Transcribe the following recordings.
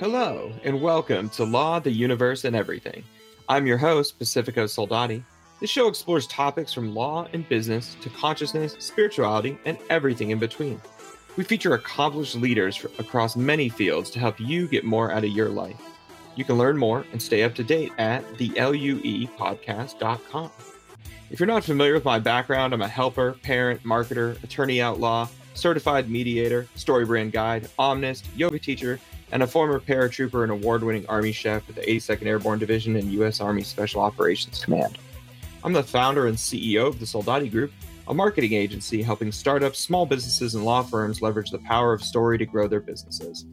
Hello, and welcome to Law, the Universe, and Everything. I'm your host, Pacifico Soldati. This show explores topics from law and business to consciousness, spirituality, and everything in between. We feature accomplished leaders across many fields to help you get more out of your life. You can learn more and stay up to date at theluepodcast.com. If you're not familiar with my background, I'm a helper, parent, marketer, attorney outlaw, certified mediator, StoryBrand guide, omnist, yoga teacher, and a former paratrooper and award winning Army chef with the 82nd Airborne Division and U.S. Army Special Operations Command. I'm the founder and CEO of the Soldati Group, a marketing agency helping startups, small businesses, and law firms leverage the power of story to grow their businesses.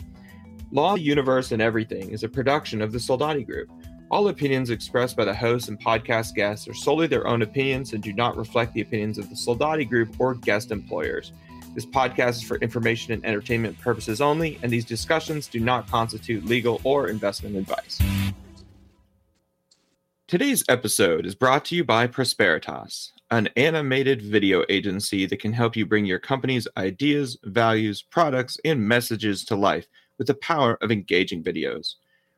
Law, Universe, and Everything is a production of the Soldati Group. All opinions expressed by the hosts and podcast guests are solely their own opinions and do not reflect the opinions of the Soldati Group or guest employers. This podcast is for information and entertainment purposes only, and these discussions do not constitute legal or investment advice. Today's episode is brought to you by Prosperitas, an animated video agency that can help you bring your company's ideas, values, products, and messages to life with the power of engaging videos.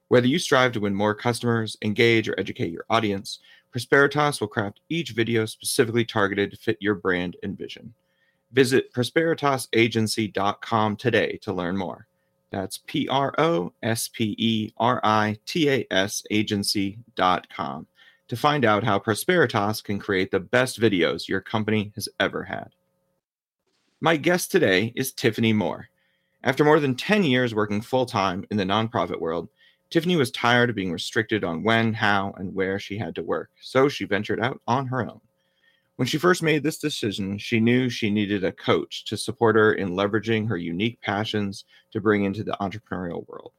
Whether you strive to win more customers, engage, or educate your audience, Prosperitas will craft each video specifically targeted to fit your brand and vision. Visit prosperitasagency.com today to learn more. That's P R O S P E R I T A S agency.com to find out how Prosperitas can create the best videos your company has ever had. My guest today is Tiffany Moore. After more than 10 years working full time in the nonprofit world, Tiffany was tired of being restricted on when, how, and where she had to work, so she ventured out on her own. When she first made this decision, she knew she needed a coach to support her in leveraging her unique passions to bring into the entrepreneurial world.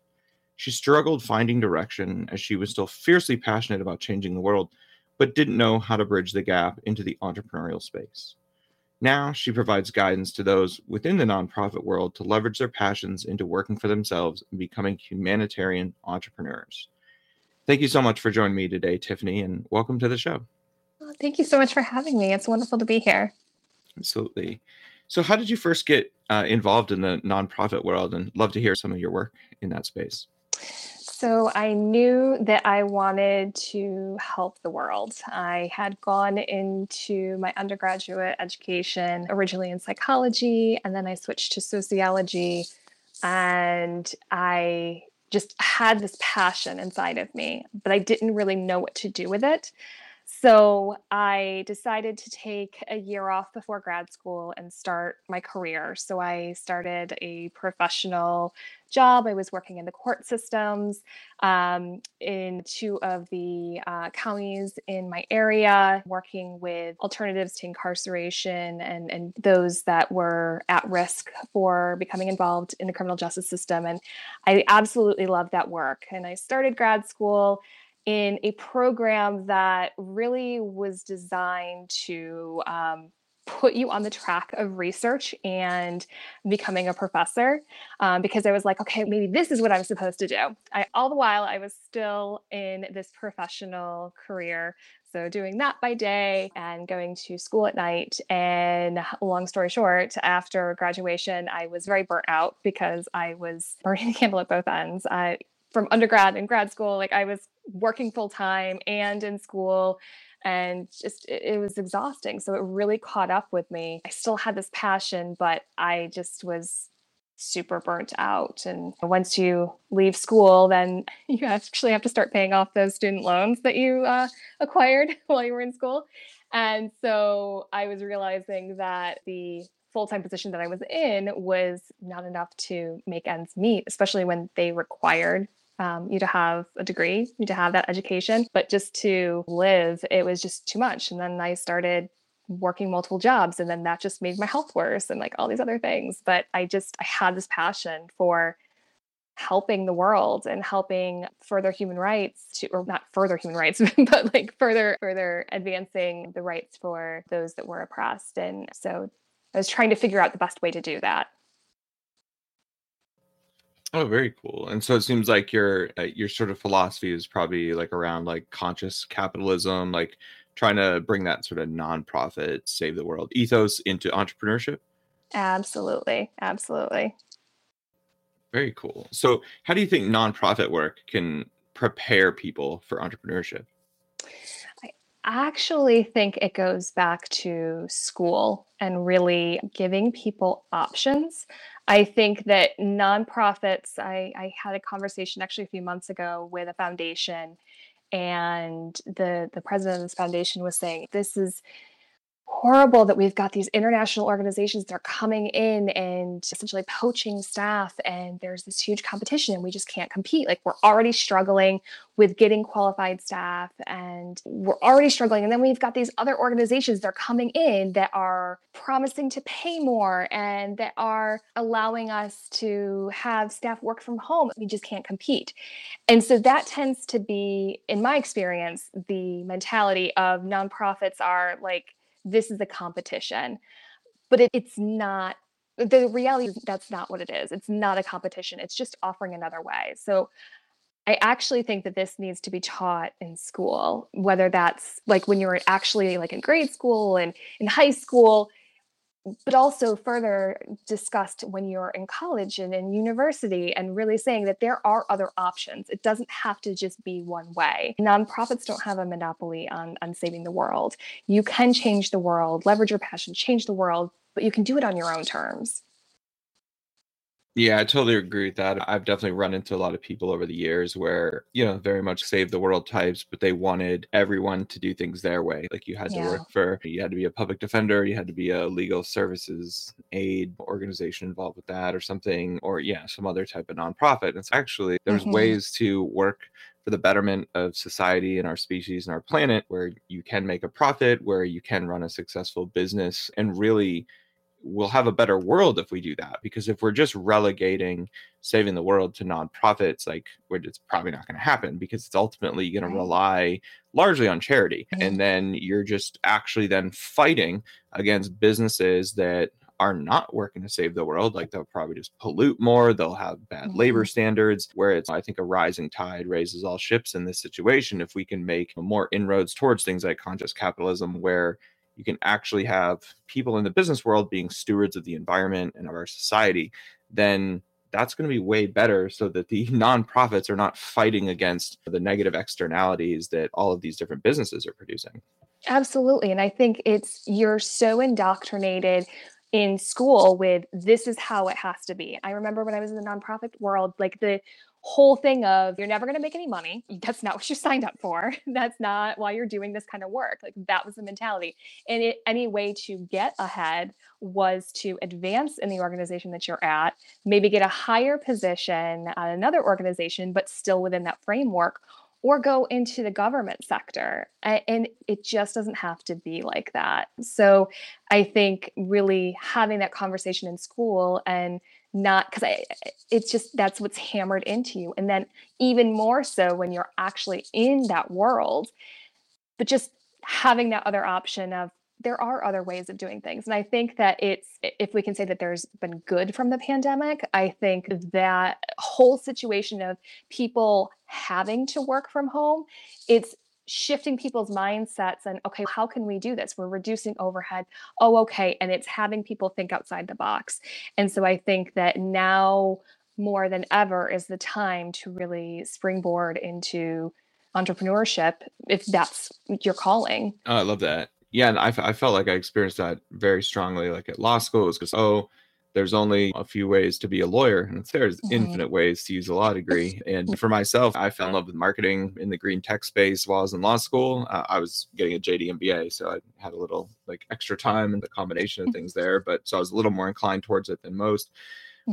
She struggled finding direction as she was still fiercely passionate about changing the world, but didn't know how to bridge the gap into the entrepreneurial space. Now she provides guidance to those within the nonprofit world to leverage their passions into working for themselves and becoming humanitarian entrepreneurs. Thank you so much for joining me today, Tiffany, and welcome to the show. Thank you so much for having me. It's wonderful to be here. Absolutely. So, how did you first get uh, involved in the nonprofit world? And love to hear some of your work in that space. So, I knew that I wanted to help the world. I had gone into my undergraduate education originally in psychology, and then I switched to sociology. And I just had this passion inside of me, but I didn't really know what to do with it. So I decided to take a year off before grad school and start my career. So I started a professional job. I was working in the court systems um, in two of the uh, counties in my area, working with alternatives to incarceration and, and those that were at risk for becoming involved in the criminal justice system. And I absolutely loved that work. And I started grad school in a program that really was designed to um, put you on the track of research and becoming a professor um, because I was like, okay, maybe this is what I'm supposed to do. I, all the while, I was still in this professional career. So, doing that by day and going to school at night. And long story short, after graduation, I was very burnt out because I was burning the candle at both ends. I, from undergrad and grad school, like I was working full time and in school and just it, it, was exhausting. So it really caught up with me. I still had this passion but i just was super burnt out. And once you leave school then you actually have to start paying off those student loans that you uh, acquired while you were in school. And so i was realizing that the full-time position that i was in was not enough to make ends meet especially when they required um, you to have a degree, you to have that education, but just to live, it was just too much. And then I started working multiple jobs, and then that just made my health worse and like all these other things. But I just, I had this passion for helping the world and helping further human rights to or not further human rights but like further further advancing the rights for those that were oppressed and so i was trying to figure out the best way to do that Oh, very cool. And so it seems like your uh, your sort of philosophy is probably like around like conscious capitalism, like trying to bring that sort of nonprofit save the world ethos into entrepreneurship. Absolutely. Absolutely. Very cool. So, how do you think nonprofit work can prepare people for entrepreneurship? I actually think it goes back to school and really giving people options. I think that nonprofits, I, I had a conversation actually a few months ago with a foundation, and the, the president of this foundation was saying, This is horrible that we've got these international organizations that are coming in and essentially poaching staff and there's this huge competition and we just can't compete. Like we're already struggling with getting qualified staff and we're already struggling. And then we've got these other organizations that are coming in that are promising to pay more and that are allowing us to have staff work from home. We just can't compete. And so that tends to be in my experience the mentality of nonprofits are like this is a competition. But it, it's not the reality that's not what it is. It's not a competition. It's just offering another way. So i actually think that this needs to be taught in school whether that's like when you're actually like in grade school and in high school but also further discussed when you're in college and in university and really saying that there are other options. It doesn't have to just be one way. Nonprofits don't have a monopoly on, on saving the world. You can change the world leverage your passion change the world but you can do it on your own terms yeah, I totally agree with that. I've definitely run into a lot of people over the years where, you know, very much save the world types, but they wanted everyone to do things their way. Like you had to work for, you had to be a public defender, you had to be a legal services aid organization involved with that or something, or yeah, some other type of nonprofit. It's actually, there's Mhm. ways to work for the betterment of society and our species and our planet where you can make a profit, where you can run a successful business and really we'll have a better world if we do that because if we're just relegating saving the world to nonprofits like it's probably not going to happen because it's ultimately going to rely largely on charity. And then you're just actually then fighting against businesses that are not working to save the world. Like they'll probably just pollute more they'll have bad labor mm-hmm. standards where it's i think a rising tide raises all ships in this situation. If we can make more inroads towards things like conscious capitalism where you can actually have people in the business world being stewards of the environment and of our society, then that's going to be way better so that the nonprofits are not fighting against the negative externalities that all of these different businesses are producing. Absolutely. And I think it's you're so indoctrinated in school with this is how it has to be. I remember when I was in the nonprofit world, like the whole thing of you're never going to make any money. That's not what you signed up for. That's not why you're doing this kind of work. Like that was the mentality. And it, any way to get ahead was to advance in the organization that you're at, maybe get a higher position at another organization, but still within that framework or go into the government sector. And it just doesn't have to be like that. So I think really having that conversation in school and not because I it's just that's what's hammered into you. And then even more so when you're actually in that world, but just having that other option of there are other ways of doing things. And I think that it's if we can say that there's been good from the pandemic, I think that whole situation of people having to work from home, it's shifting people's mindsets and okay, how can we do this? We're reducing overhead. Oh, okay. And it's having people think outside the box. And so I think that now more than ever is the time to really springboard into entrepreneurship if that's your calling. Oh, I love that. Yeah, and I, I felt like I experienced that very strongly. Like at law school, it was because oh, there's only a few ways to be a lawyer, and there's Mhm. infinite ways to use a law degree. And for myself, I fell in love with marketing in the green tech space while I was in law school. Uh, I was getting a JD MBA, so I had a little like extra time and the combination of things there. But so I was a little more inclined towards it than most.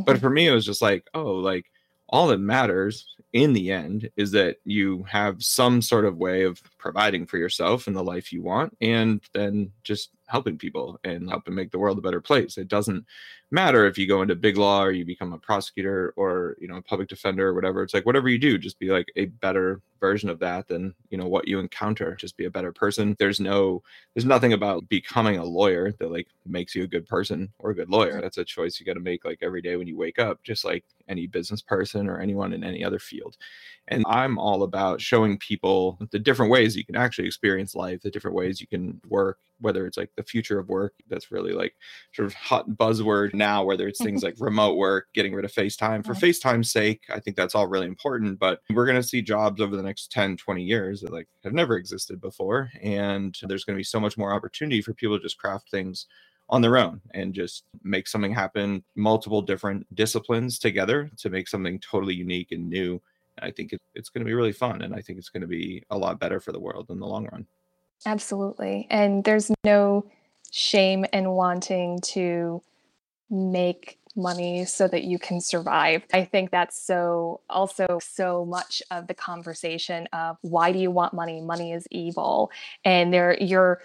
But for me, it was just like, oh, like all that matters in the end is that you have some sort of way of providing for yourself and the life you want, and then just helping people and helping make the world a better place. It doesn't matter if you go into big law or you become a prosecutor or you know a public defender or whatever. It's like whatever you do, just be like a better version of that than you know what you encounter. Just be a better person. There's no there's nothing about becoming a lawyer that like makes you a good person or a good lawyer. That's a choice you got to make like every day when you wake up, just like any business person or anyone in any other field. And I'm all about showing people the different ways ways you can actually experience life, the different ways you can work, whether it's like the future of work, that's really like sort of hot buzzword now, whether it's things like remote work, getting rid of FaceTime for FaceTime's sake. I think that's all really important. But we're going to see jobs over the next 10, 20 years that like have never existed before. And there's going to be so much more opportunity for people to just craft things on their own and just make something happen multiple different disciplines together to make something totally unique and new i think it, it's going to be really fun and i think it's going to be a lot better for the world in the long run absolutely and there's no shame in wanting to make money so that you can survive. I think that's so also so much of the conversation of why do you want money? Money is evil. And there you're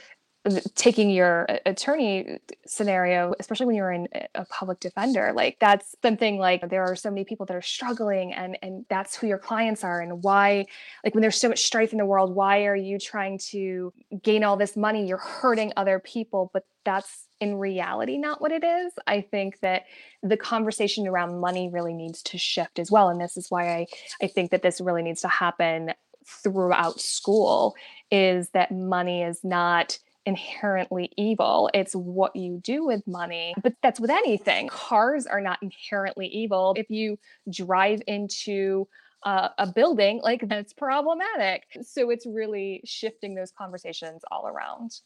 taking your uh, attorney scenario especially when you're in a public defender like that's something like there are so many people that are struggling and and that's who your clients are and why like when there's so much strife in the world why are you trying to gain all this money? You're hurting other people but that's in reality not what it is. I think that the conversation around money really needs to shift as well and this is why i i think that this really needs to happen throughout school is that money is not inherently evil. It's what you do with money. But that's with anything. Cars are not inherently evil. If you drive into uh, a building, like that's problematic. So it's really shifting those conversations all around.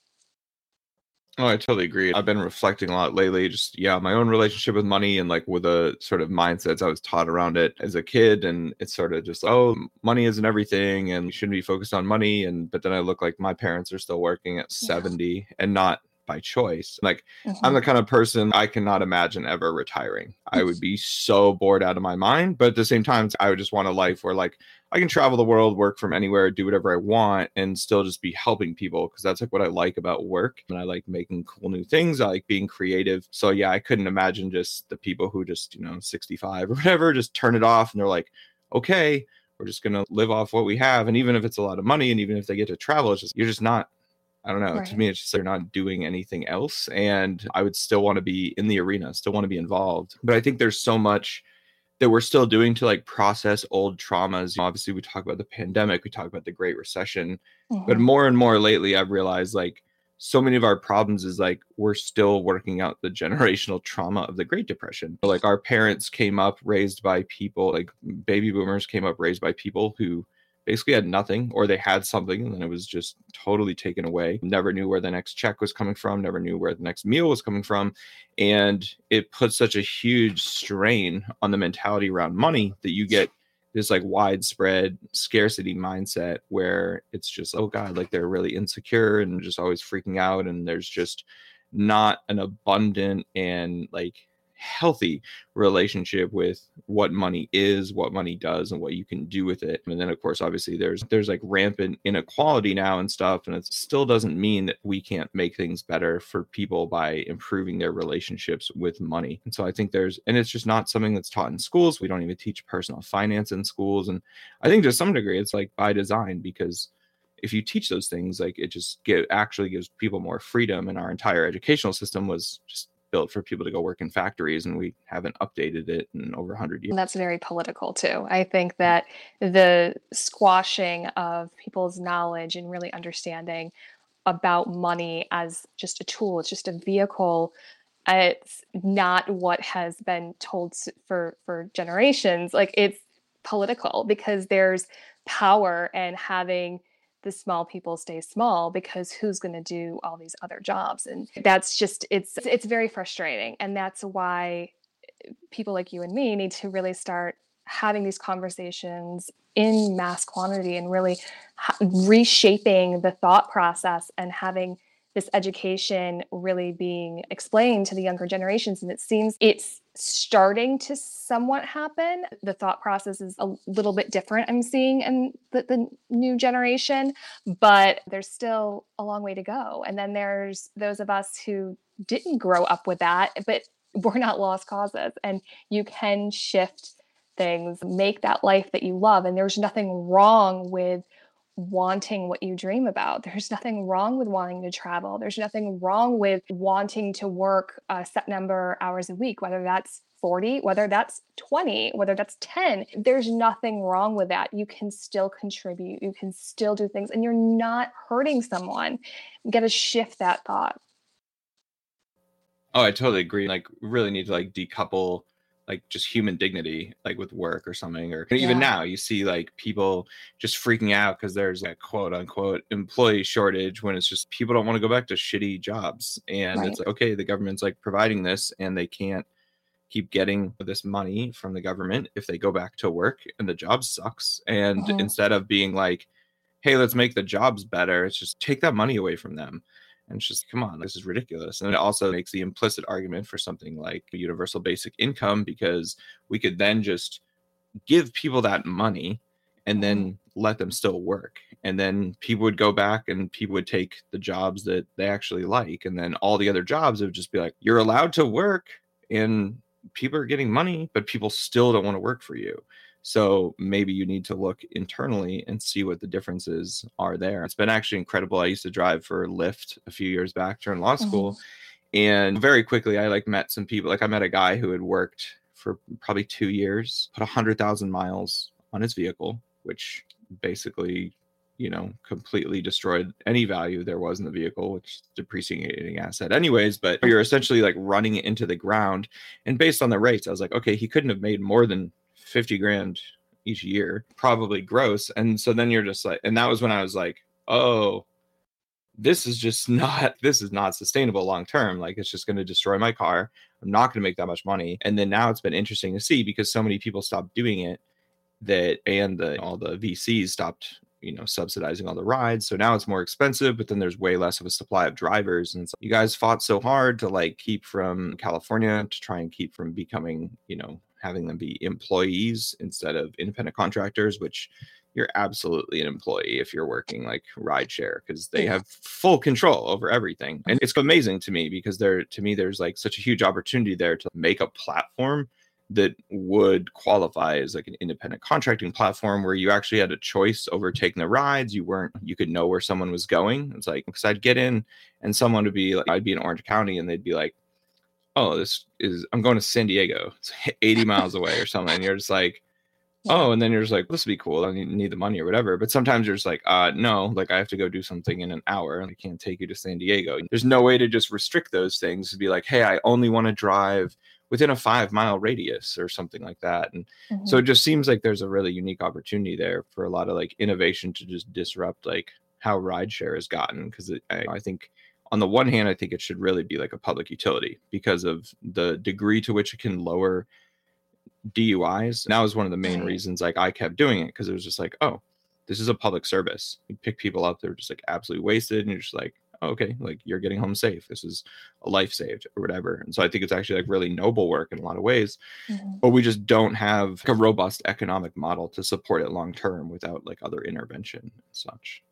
Oh, I totally agree. I've been reflecting a lot lately, just yeah, my own relationship with money and like with the sort of mindsets I was taught around it as a kid. And it's sort of just, oh, money isn't everything and you shouldn't be focused on money. And but then I look like my parents are still working at 70 and not by choice. Like mm-hmm. I'm the kind of person I cannot imagine ever retiring. I would be so bored out of my mind, but at the same time I would just want a life where like I can travel the world, work from anywhere, do whatever I want and still just be helping people because that's like what I like about work and I like making cool new things. I like being creative. So yeah, I couldn't imagine just the people who just, you know, 65 or whatever just turn it off and they're like, "Okay, we're just going to live off what we have and even if it's a lot of money and even if they get to travel it's just you're just not I don't know. Right. To me, it's just they're not doing anything else. And I would still want to be in the arena, still want to be involved. But I think there's so much that we're still doing to like process old traumas. Obviously, we talk about the pandemic, we talk about the Great Recession. Mm-hmm. But more and more lately, I've realized like so many of our problems is like we're still working out the generational trauma of the Great Depression. Like our parents came up raised by people, like baby boomers came up raised by people who basically had nothing or they had something and then it was just totally taken away. Never knew where the next check was coming from never knew where the next meal was coming from and it puts such a huge strain on the mentality around money that you get this like widespread scarcity mindset where it's just oh god like they're really insecure and just always freaking out and there's just not an abundant and like healthy relationship with what money is, what money does, and what you can do with it. And then of course, obviously there's there's like rampant inequality now and stuff. And it still doesn't mean that we can't make things better for people by improving their relationships with money. And so I think there's and it's just not something that's taught in schools. We don't even teach personal finance in schools. And I think to some degree it's like by design because if you teach those things like it just get actually gives people more freedom and our entire educational system was just built for people to go work in factories and we haven't updated it in over 100 years. And that's very political too. I think mm-hmm. that the squashing of people's knowledge and really understanding about money as just a tool, it's just a vehicle it's not what has been told for for generations like it's political because there's power and having the small people stay small because who's going to do all these other jobs? And that's just it's it's very frustrating. And that's why eh, people like you and me need to really start having these conversations in mass quantity and really ha- reshaping the thought process and having this education really being explained to the younger generations. And it seems it's starting to somewhat happen. The thought process is a little bit different, I'm seeing in the, the new generation, but there's still a long way to go. And then there's those of us who didn't grow up with that, but we're not lost causes. And you can shift things, make that life that you love. And there's nothing wrong with wanting what you dream about. There's nothing wrong with wanting to travel. There's nothing wrong with wanting to work a set number hours a week, whether that's 40, whether that's 20, whether that's 10, there's nothing wrong with that. You can still contribute, you can still do things, and you're not hurting someone. You got to shift that thought. Oh, I totally agree. Like, really need to like decouple like just human dignity like with work or something or even now you see like people just freaking out because there's a quote unquote employee shortage when it's just people don't want to go back to shitty jobs and right. it's like okay the government's like providing this and they can't keep getting this money from the government if they go back to work and the job sucks. And mm-hmm. instead of being like, hey, let's make the jobs better, it's just take that money away from them. And it's just, come on, this is ridiculous. And it also makes the implicit argument for something like universal basic income because we could then just give people that money and then mm-hmm. let them still work. And then people would go back and people would take the jobs that they actually like. And then all the other jobs would just be like, you're allowed to work and people are getting money, but people still don't want to work for you. So maybe you need to look internally and see what the differences are there. It's been actually incredible. I used to drive for Lyft a few years back during law school. Mm-hmm. And very quickly I like met some people. Like I met a guy who had worked for probably two years, put a hundred thousand miles on his vehicle, which basically you know completely destroyed any value there was in the vehicle which depreciating asset anyways but you're essentially like running it into the ground and based on the rates i was like okay he couldn't have made more than 50 grand each year probably gross. And so then you're just like and that was when i was like oh this is just not this is not sustainable long term. Like it's just going to destroy my car. I'm not going to make that much money. And then now it's been interesting to see because so many people stopped doing it that and the, all the vcs stopped you know subsidizing all the rides. So now it's more expensive but then there's way less of a supply of drivers. And so you guys fought so hard to like keep from california to try and keep from becoming you know having them be employees instead of independent contractors which you're absolutely an employee if you're working like rideshare because they have full control over everything and it's amazing to me because there to me there's like such a huge opportunity there to make a platform that would qualify as like an independent contracting platform where you actually had a choice over taking the rides. You weren't, you could know where someone was going. It's like, because I'd get in and someone would be like, I'd be in Orange County and they'd be like, oh, this is, I'm going to San Diego. It's 80 miles away or something. And you're just like, oh, and then you're just like, this would be cool. I need, need the money or whatever. But sometimes you're just like, uh, no, like I have to go do something in an hour. I can't take you to San Diego. There's no way to just restrict those things to be like, hey, I only want to drive within a five mile radius or something like that. And mm-hmm. so it just seems like there's a really unique opportunity there for a lot of like innovation to just disrupt like how rideshare has gotten. Cause I, I think on the one hand, I think it should really be like a public utility because of the degree to which it can lower DUIs. And that was one of the main reasons like I kept doing it because it was just like, oh, this is a public service. You pick people up, they're just like absolutely wasted, and you're just like, oh, okay, like you're getting home safe. This is a life saved or whatever. And so I think it's actually like really noble work in a lot of ways, mm-hmm. but we just don't have a robust economic model to support it long term without like other intervention and such.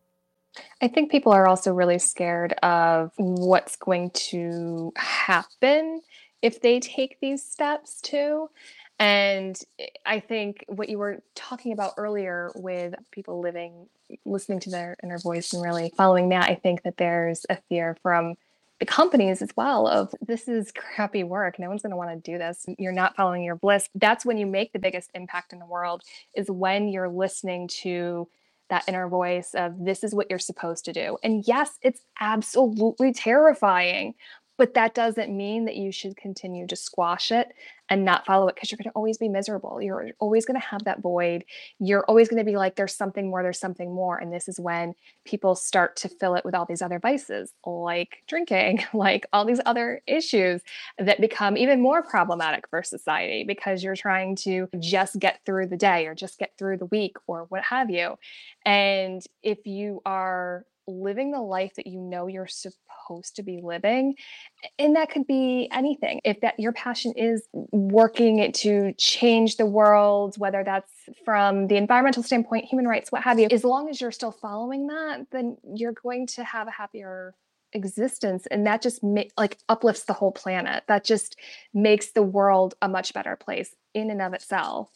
I think people are also really scared of what's going to happen if they take these steps too. And I think what you were talking about earlier with people living, listening to their inner voice and really following that, I think that there's a fear from the companies as well of this is crappy work. No one's going to want to do this. You're not following your bliss. That's when you make the biggest impact in the world is when you're listening to that inner voice of this is what you're supposed to do. And yes it's absolutely terrifying but that doesn't mean that you should continue to squash it and not follow it because you're going to always be miserable. You're always going to have that void. You're always going to be like, there's something more, there's something more. And this is when people start to fill it with all these other vices, like drinking, like all these other issues that become even more problematic for society because you're trying to just get through the day or just get through the week or what have you. And if you are living the life that you know you're supposed to be living and that could be anything. If that your passion is working it to change the world whether that's from the environmental standpoint human rights what have you as long as you're still following that then you're going to have a happier existence and that just ma- like uplifts the whole planet. That just makes the world a much better place in and of itself.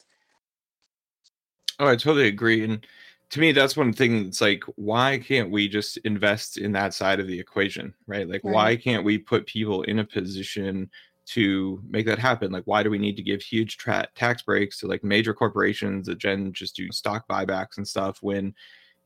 Oh i totally agree and to me that's one thing it's like why can't we just invest in that side of the equation right like right. why can't we put people in a position to make that happen. Like, why do we need to give huge tra- tax breaks to like major corporations that just do stock buybacks and stuff when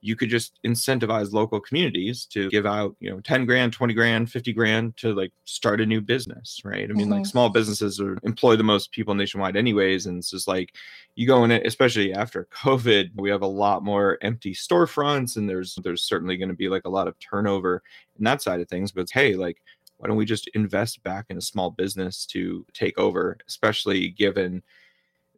you could just incentivize local communities to give out, you know, 10 grand, 20 grand, 50 grand to like start a new business, right? I mean, mm-hmm. like small businesses are, employ the most people nationwide anyways. And it's just like you go in it, especially after COVID, we have a lot more empty storefronts and there's there's certainly going to be like a lot of turnover in that side of things. But hey, like why don't we just invest back in a small business to take over, especially given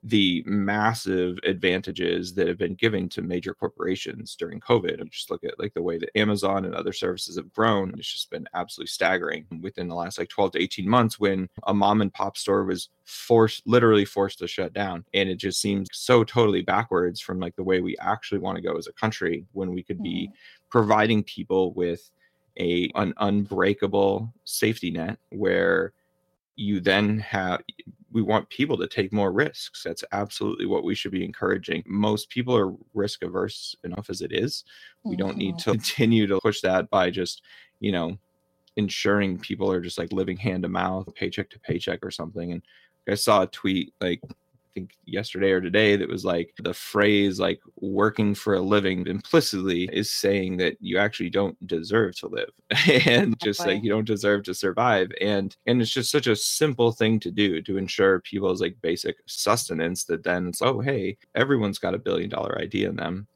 the massive advantages that have been given to major corporations during COVID. And just look at like the way that Amazon and other services have grown. It's just been absolutely staggering within the last like 12 to 18 months when a mom and pop store was forced, literally forced to shut down. And it just seems so totally backwards from like the way we actually want to go as a country when we could be mm-hmm. providing people with a an unbreakable safety net where you then have we want people to take more risks that's absolutely what we should be encouraging. Most people are risk averse enough as it is. We don't need to mm-hmm. continue to push that by just you know ensuring people are just like living hand to mouth paycheck to paycheck or something. And i saw a tweet like think yesterday or today that was like the phrase like working for a living implicitly is saying that you actually don't deserve to live and just like you don't deserve to survive. And and it's just such a simple thing to do to ensure people's like basic sustenance that then it's oh hey everyone's got a billion dollar idea in them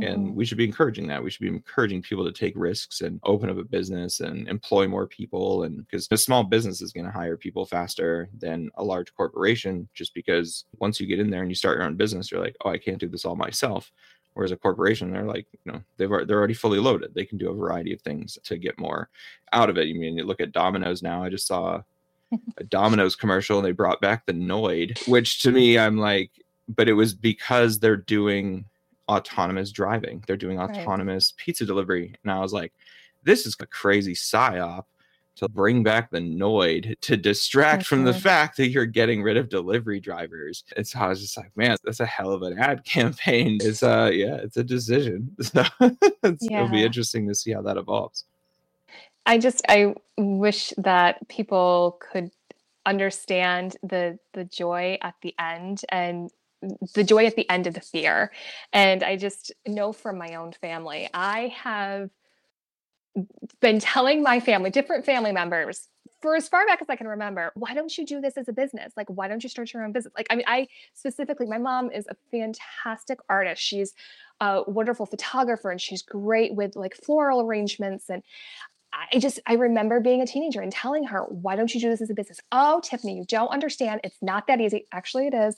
and mm-hmm. we should be encouraging that. We should be encouraging people to take risks and open up a business and employ more people and because a small business is going to hire people faster than a large corporation just because once you get in there and you start your own business you're like oh i can't do this all myself. Whereas a corporation they're like you know they've they're already fully loaded. They can do a variety of things to get more out of it. You mean you look at domino's now i just saw a domino's commercial and they brought back the noid which to me i'm like but it was because they're doing autonomous driving. They're doing autonomous right. pizza delivery. And I was like, this is a crazy psyop to bring back the Noid to distract from the fact that you're getting rid of delivery drivers. And so I was just like, man, that's a hell of an ad campaign. It's uh yeah, it's a decision. So yeah. it'll be interesting to see how that evolves. I just I wish that people could understand the the joy at the end and the joy at the end of the fear. And I just know from my own family, I have been telling my family, different family members, for as far back as I can remember, why don't you do this as a business? Like, why don't you start your own business? Like, I mean, I specifically, my mom is a fantastic artist. She's a wonderful photographer and she's great with like floral arrangements. And I just I remember being a teenager and telling her, "Why don't you do this as a business?" Oh, Tiffany, you don't understand. It's not that easy. Actually, it is.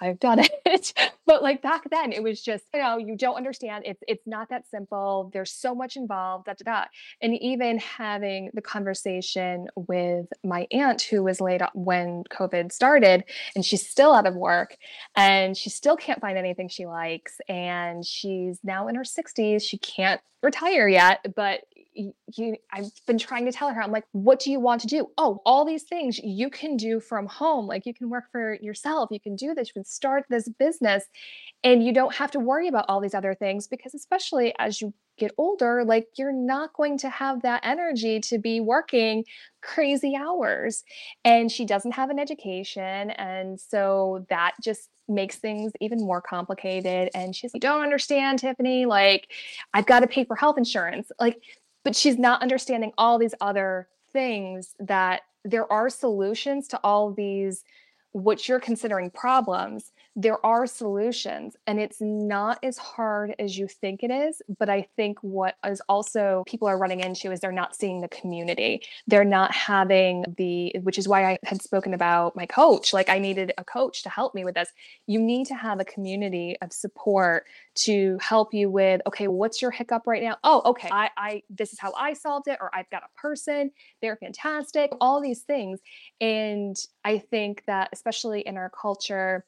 I've done it, but like back then, it was just you know you don't understand. It's it's not that simple. There's so much involved. Da da da. And even having the conversation with my aunt who was laid off when COVID started, and she's still out of work, and she still can't find anything she likes, and she's now in her 60s. She can't retire yet, but you, I've been trying to tell her, I'm like, what do you want to do? Oh, all these things you can do from home. Like you can work for yourself. You can do this. You can start this business and you don't have to worry about all these other things because, especially as you get older, like you're not going to have that energy to be working crazy hours. And she doesn't have an education. And so that just makes things even more complicated. And she's like, don't understand, Tiffany. Like, I've got to pay for health insurance. Like, but she's not understanding all these other things that there are solutions to all these what you're considering problems there are solutions and it's not as hard as you think it is but i think what is also people are running into is they're not seeing the community. They're not having the which is why i had spoken about my coach like i needed a coach to help me with this. You need to have a community of support to help you with okay what's your hiccup right now? Oh okay i i this is how i solved it or i've got a person they're fantastic all these things. And i think that especially in our culture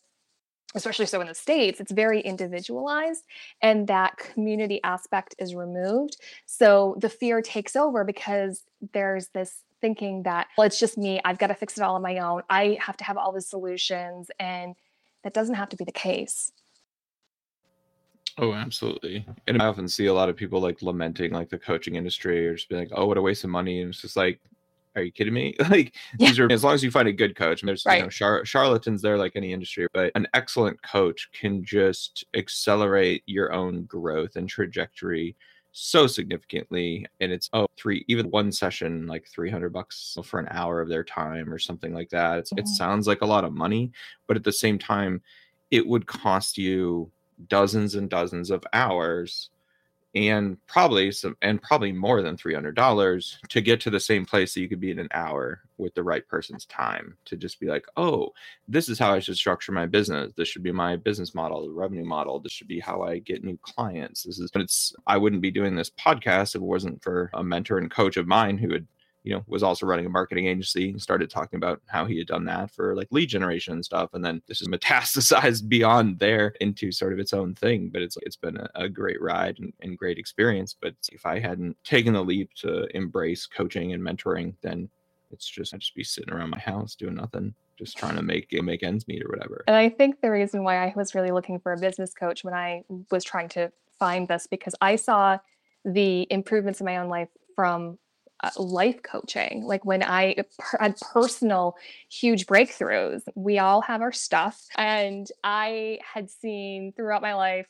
especially so in the states it's very individualized and that community aspect is removed. So the fear takes over because there's this thinking that well it's just me i've got to fix it all on my own i have to have all the solutions and that doesn't have to be the case. Oh absolutely. And i often see a lot of people like lamenting like the coaching industry or just being like oh what a waste of money and it's just like are you kidding me? like yeah. these are as long as you find a good coach. And there's right. you know char- charlatans there, like any industry, but an excellent coach can just accelerate your own growth and trajectory so significantly and it's oh three even one session like 300 bucks for an hour of their time or something like that mm-hmm. it sounds like a lot of money but at the same time it would cost you dozens and dozens of hours and probably some and probably more than $300 to get to the same place that you could be in an hour with the right person's time to just be like oh this is how i should structure my business. This should be my business model the revenue model. This should be how i get new clients. This is but it's i wouldn't be doing this podcast if it wasn't for a mentor and coach of mine who had you know, was also running a marketing agency and started talking about how he had done that for like lead generation and stuff. And then this is metastasized beyond there into sort of its own thing. But it's it's been a, a great ride and, and great experience. But if I hadn't taken the leap to embrace coaching and mentoring, then it's just I'd just be sitting around my house doing nothing just trying to make make ends meet or whatever. And I think the reason why I was really looking for a business coach when I was trying to find this because I saw the improvements in my own life from uh, life coaching. Like when i per- had personal huge breakthroughs we all have our stuff. And i had seen throughout my life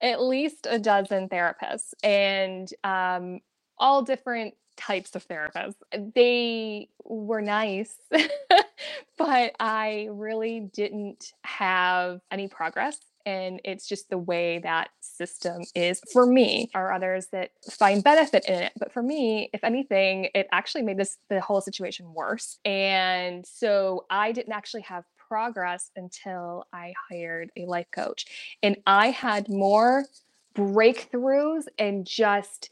at least a dozen therapists and um, all different types of therapists. They were nice but i really didn't have any progress and it's just the way that system is for me. Are others that find benefit in it but for me if anything it actually made this the whole situation worse. And so i didn't actually have progress until i hired a life coach. And i had more breakthroughs and just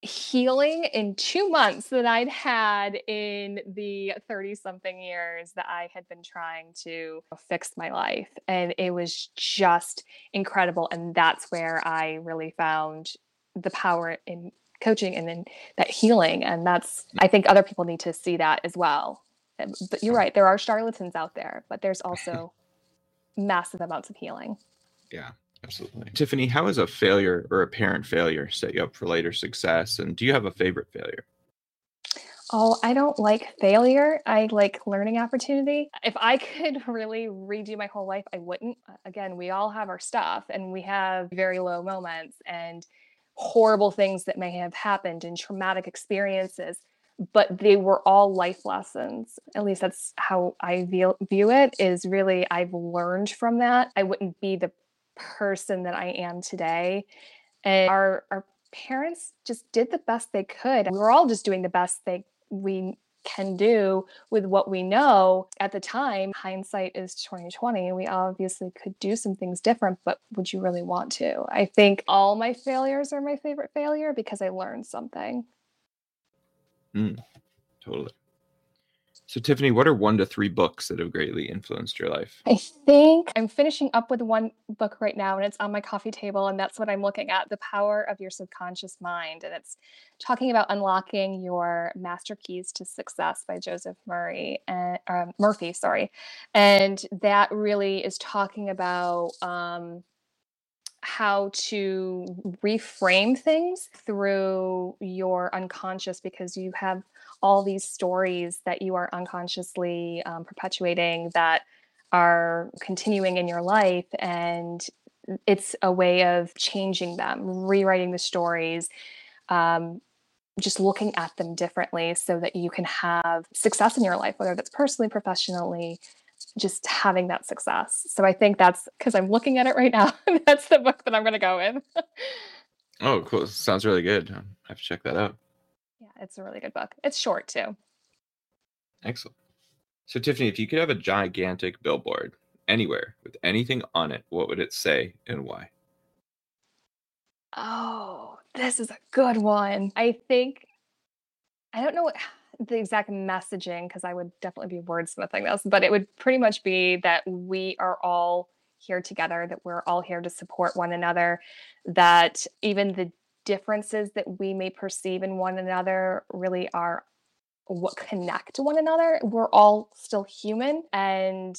healing in two months that I'd had in the 30 something years that I had been trying to fix my life. And it was just incredible. And that's where I really found the power in coaching and then that healing. And that's, I think other people need to see that as well. Eh, but you're right, there are charlatans out there, but there's also massive amounts of healing. Yeah. Absolutely. Tiffany, how has a failure or a apparent failure set you up for later success? And do you have a favorite failure? Oh, I don't like failure. I like learning opportunity. If I could really redo my whole life, I wouldn't. Again, we all have our stuff and we have very low moments and horrible things that may have happened and traumatic experiences, but they were all life lessons. At least that's how I view, view it is really I've learned from that. I wouldn't be the person that I am today. And our our parents just did the best they could. We were all just doing the best they we can do with what we know at the time hindsight is 2020 we obviously could do some things different but would you really want to i think all my failures are my favorite failure because i learned something mm, totally so, Tiffany, what are one to three books that have greatly influenced your life? I think I'm finishing up with one book right now, and it's on my coffee table, and that's what I'm looking at The Power of Your Subconscious Mind. And it's talking about unlocking your master keys to success by Joseph Murray and um, Murphy, sorry. And that really is talking about um, how to reframe things through your unconscious because you have all these stories that you are unconsciously um, perpetuating that are continuing in your life and it's a way of changing them rewriting the stories um, just looking at them differently so that you can have success in your life whether that's personally professionally just having that success. So i think that's because i'm looking at it right now that's the book that i'm going to go with. Oh cool. Sounds really good. I have to check that out it's a really good book. It's short too. Excellent. So, Tiffany, if you could have a gigantic billboard anywhere with anything on it, what would it say and why? Oh, this is a good one. I think, I don't know what the exact messaging, because I would definitely be wordsmithing this, but it would pretty much be that we are all here together, that we're all here to support one another, that even the differences that we may perceive in one another really are what connect to one another. We're all still human and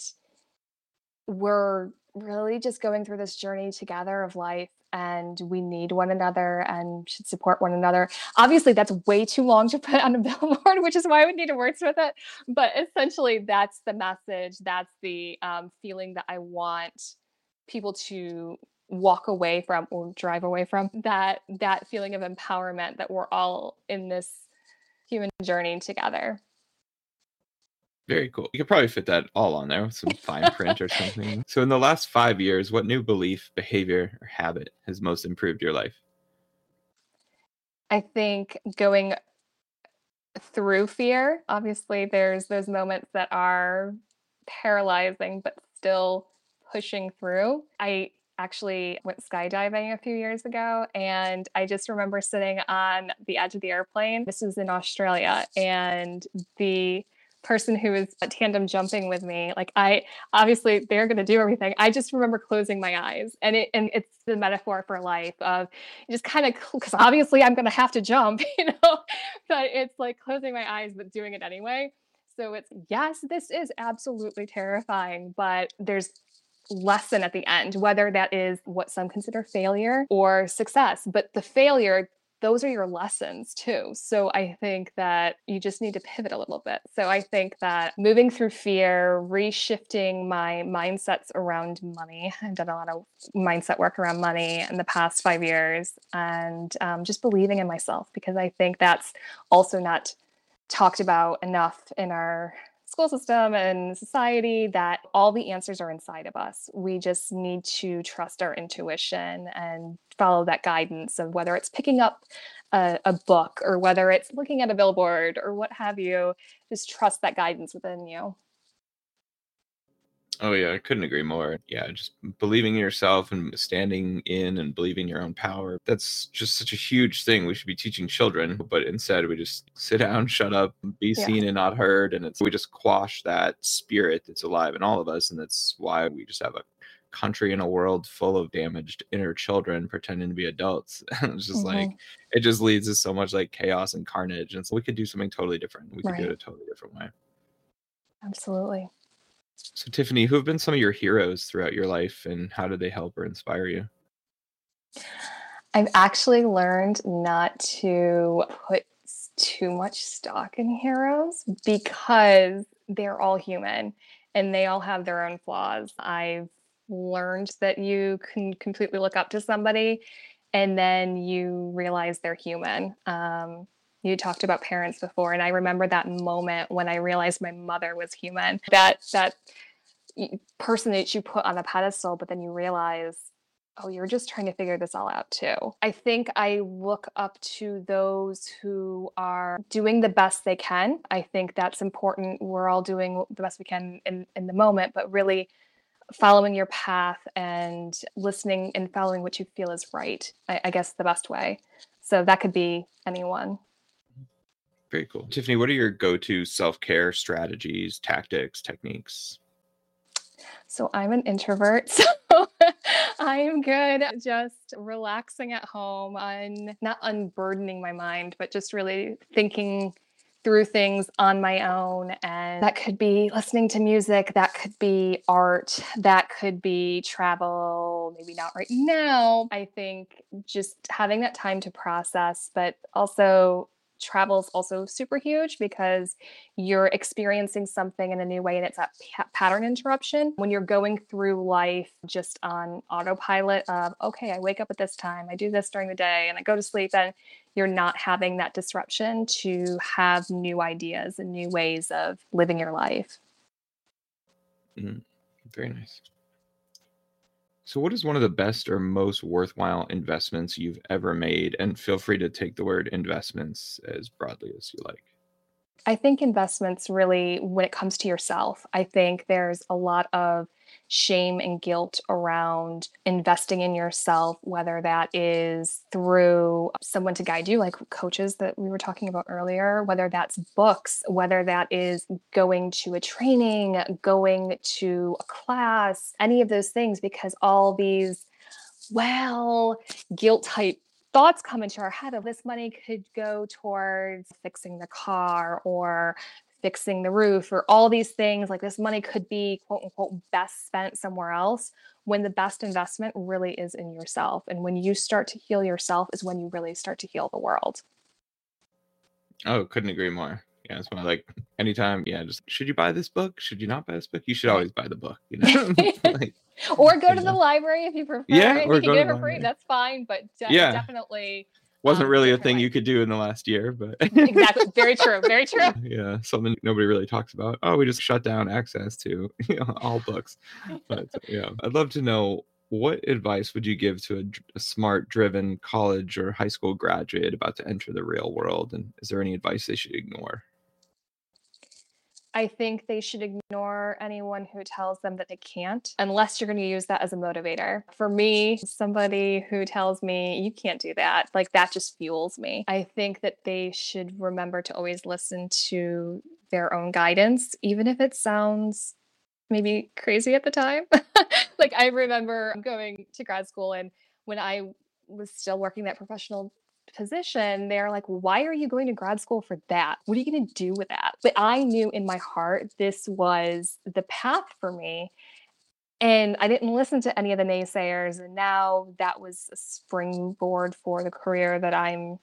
we're really just going through this journey together of life and we need one another and should support one another. Obviously, that's way too long to put on a billboard, which is why I would need to work with it. But essentially, that's the message. That's the um, feeling that I want people to walk away from or drive away from that that feeling of empowerment that we're all in this human journey together very cool. You could probably fit that all on there with some fine print or something. So, in the last five years, what new belief, behavior, or habit has most improved your life? I think going through fear, obviously, there's those moments that are paralyzing, but still pushing through. I actually went skydiving a few years ago and I just remember sitting on the edge of the airplane. This was in Australia and the person who was tandem jumping with me like i obviously they're going to do everything i just remember closing my eyes and it and it's the metaphor for life of just kind of because obviously i'm going to have to jump you know but it's like closing my eyes but doing it anyway so it's yes this is absolutely terrifying but there's lesson at the end whether that is what some consider failure or success but the failure those are your lessons too. So I think that you just need to pivot a little bit. So I think that moving through fear, reshifting my mindsets around money, I've done a lot of mindset work around money in the past five years, and um, just believing in myself because I think that's also not talked about enough in our school system and society that all the answers are inside of us. We just need to trust our intuition and follow that guidance of whether it's picking up a, a, book or whether it's looking at a billboard or what have you. Just trust that guidance within you. Oh yeah, I couldn't agree more. Yeah, just believing in yourself and standing in and believing your own power. That's just such a huge thing we should be teaching children, but instead we just sit down, shut up, be yeah. seen and not heard and it's we just quash that spirit that's alive in all of us and that's why we just have a country and a world full of damaged inner children pretending to be adults. it's just mm-hmm. like it just leads to so much like chaos and carnage. And so we could do something totally different. We could right. do it a totally different way. Absolutely. So, Tiffany, who have been some of your heroes throughout your life and how did they help or inspire you? I've actually learned not to put too much stock in heroes because they're all human and they all have their own flaws. I've learned that you can completely look up to somebody and then you realize they're human. Um, you talked about parents before and i remember that moment when i realized my mother was human. That that person that you put on a pedestal but then you realize oh you're just trying to figure this all out too. I think i look up to those who are doing the best they can. I think that's important. We're all doing the best we can in, in the moment but really following your path and listening and following what you feel is right I, I guess the best way. So that could be anyone very cool. Tiffany, what are your go to self care strategies, tactics, techniques? So I'm an introvert. So I am good just relaxing at home, on not unburdening my mind, but just really thinking through things on my own. And that could be listening to music, that could be art, that could be travel, maybe not right now. I think just having that time to process, but also travel is also super huge because you're experiencing something in a new way and it's that p- pattern interruption. When you're going through life just on autopilot of okay i wake up at this time i do this during the day and i go to sleep and you're not having that disruption to have new ideas and new ways of living your life. Mm, very nice so, what is one of the best or most worthwhile investments you've ever made? And feel free to take the word investments as broadly as you like. I think investments really, when it comes to yourself, I think there's a lot of shame and guilt around investing in yourself, whether that is through someone to guide you, like coaches that we were talking about earlier, whether that's books, whether that is going to a training, going to a class, any of those things, because all these, well, guilt type thoughts come into our head of this money could go towards fixing the car or fixing the roof or all these things like this money could be quote unquote best spent somewhere else when the best investment really is in yourself and when you start to heal yourself is when you really start to heal the world. Oh couldn't agree more. Yeah it's one like anytime yeah just should you buy this book? Should you not buy this book? You should always buy the book you know? Like, or go to the library if you prefer yeah if you can get it for free that's fine but de- Yeah. definitely wasn't um, really a thing way. you could do in the last year but exactly very true very true. Yeah something nobody really talks about. Oh we just shut down access to you know, all books. But yeah i'd love to know what advice would you give to a, a smart driven college or high school graduate about to enter the real world? And is there any advice they should ignore I think they should ignore anyone who tells them that they can't, unless you're going to use that as a motivator. For me, somebody who tells me you can't do that, like that just fuels me. I think that they should remember to always listen to their own guidance, even if it sounds maybe crazy at the time. like I remember going to grad school and when I was still working that professional position, they're like, why are you going to grad school for that? What are you going to do with that? But I knew in my heart this was the path for me. And I didn't listen to any of the naysayers. And now that was a springboard for the career that I'm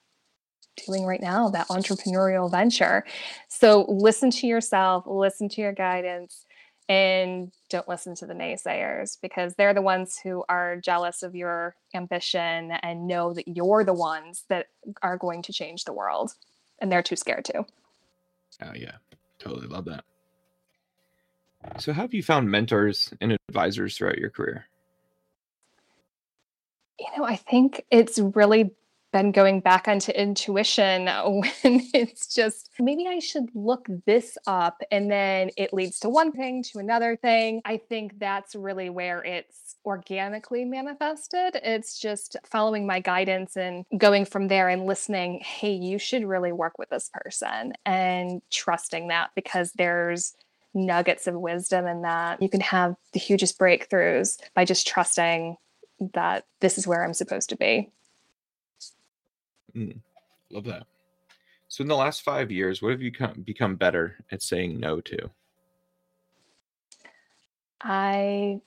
doing right now, that entrepreneurial venture. So listen to yourself, listen to your guidance, and don't listen to the naysayers because they're the ones who are jealous of your ambition and know that you're the ones that are going to change the world. And they're too scared to. oh yeah totally love that so how have you found mentors and advisors throughout your career You know, I think it's really been going back onto intuition when it's just maybe I should look this up and then it leads to one thing to another thing. I think that's really where it's organically manifested. It's just following my guidance and going from there and listening, hey, you should really work with this person and trusting that because there's nuggets of wisdom in that. You can have the hugest breakthroughs by just trusting that this is where I'm supposed to be. Mm, love that. So, in the last five years, what have you come, become better at saying no to? I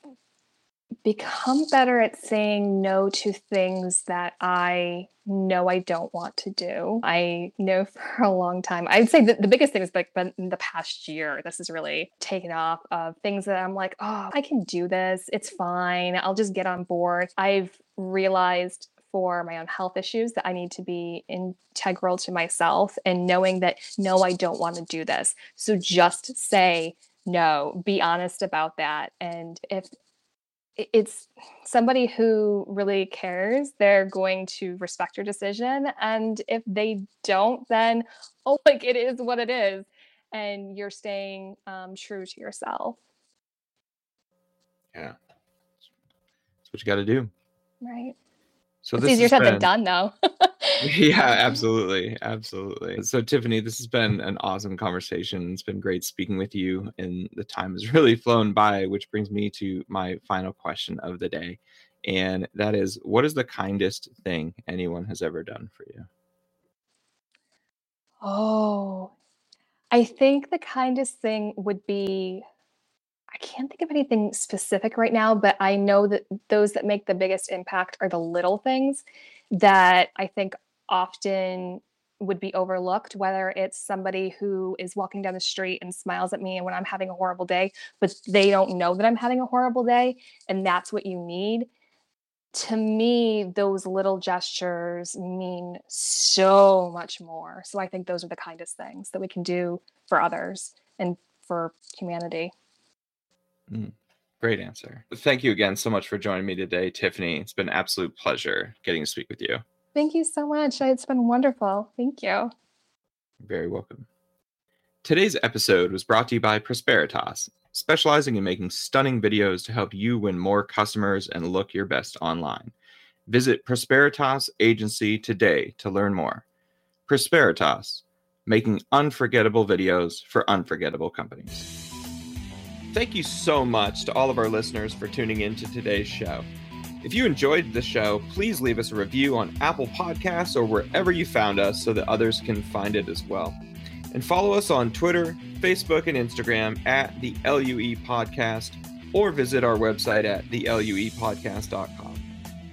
become better at saying no to things that I know I don't want to do. I know for a long time, I'd say the biggest thing is like been in the past year, this has really taken off of things that I'm like, oh, I can do this. It's fine. I'll just get on board. I've realized for my own health issues that I need to be integral to myself and knowing that no, I don't want to do this. So just say no, be honest about that. And if it's somebody who really cares, they're going to respect your decision. And if they don't, then oh, like it is what it is. And you're staying um, true to yourself. Yeah, that's what you got to do. Right. So it's this easier said than done, though. yeah, absolutely, absolutely. So Tiffany, this has been an awesome conversation. It's been great speaking with you, and the time has really flown by. Which brings me to my final question of the day, and that is, what is the kindest thing anyone has ever done for you? Oh, I think the kindest thing would be I can't think of anything specific right now, but I know that those that make the biggest impact are the little things that I think often would be overlooked, whether it's somebody who is walking down the street and smiles at me and when I'm having a horrible day, but they don't know that I'm having a horrible day, and that's what you need to me, those little gestures mean so much more. So I think those are the kindest things that we can do for others and for humanity. Mm-hmm. Great answer. Thank you again so much for joining me today, Tiffany. It's been an absolute pleasure getting to speak with you. Thank you so much. It's been wonderful. Thank you. You're very welcome. Today's episode was brought to you by Prosperitas, specializing in making stunning videos to help you win more customers and look your best online. Visit Prosperitas Agency today to learn more. Prosperitas, making unforgettable videos for unforgettable companies. Thank you so much to all of our listeners for tuning in to today's show. If you enjoyed the show, please leave us a review on Apple Podcasts or wherever you found us so that others can find it as well. And follow us on Twitter, Facebook, and Instagram at the LUE Podcast or visit our website at theluepodcast.com.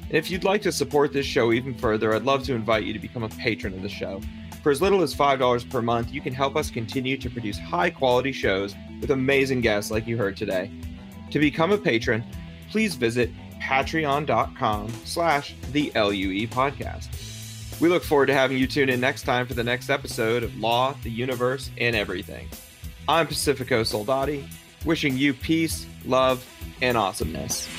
And if you'd like to support this show even further, I'd love to invite you to become a patron of the show. For as little as $5 per month, you can help us continue to produce high quality shows with amazing guests like you heard today. To become a patron, please visit patreon.com slash the LUE podcast. We look forward to having you tune in next time for the next episode of Law, the Universe, and Everything. I'm Pacifico Soldati, wishing you peace, love, and awesomeness.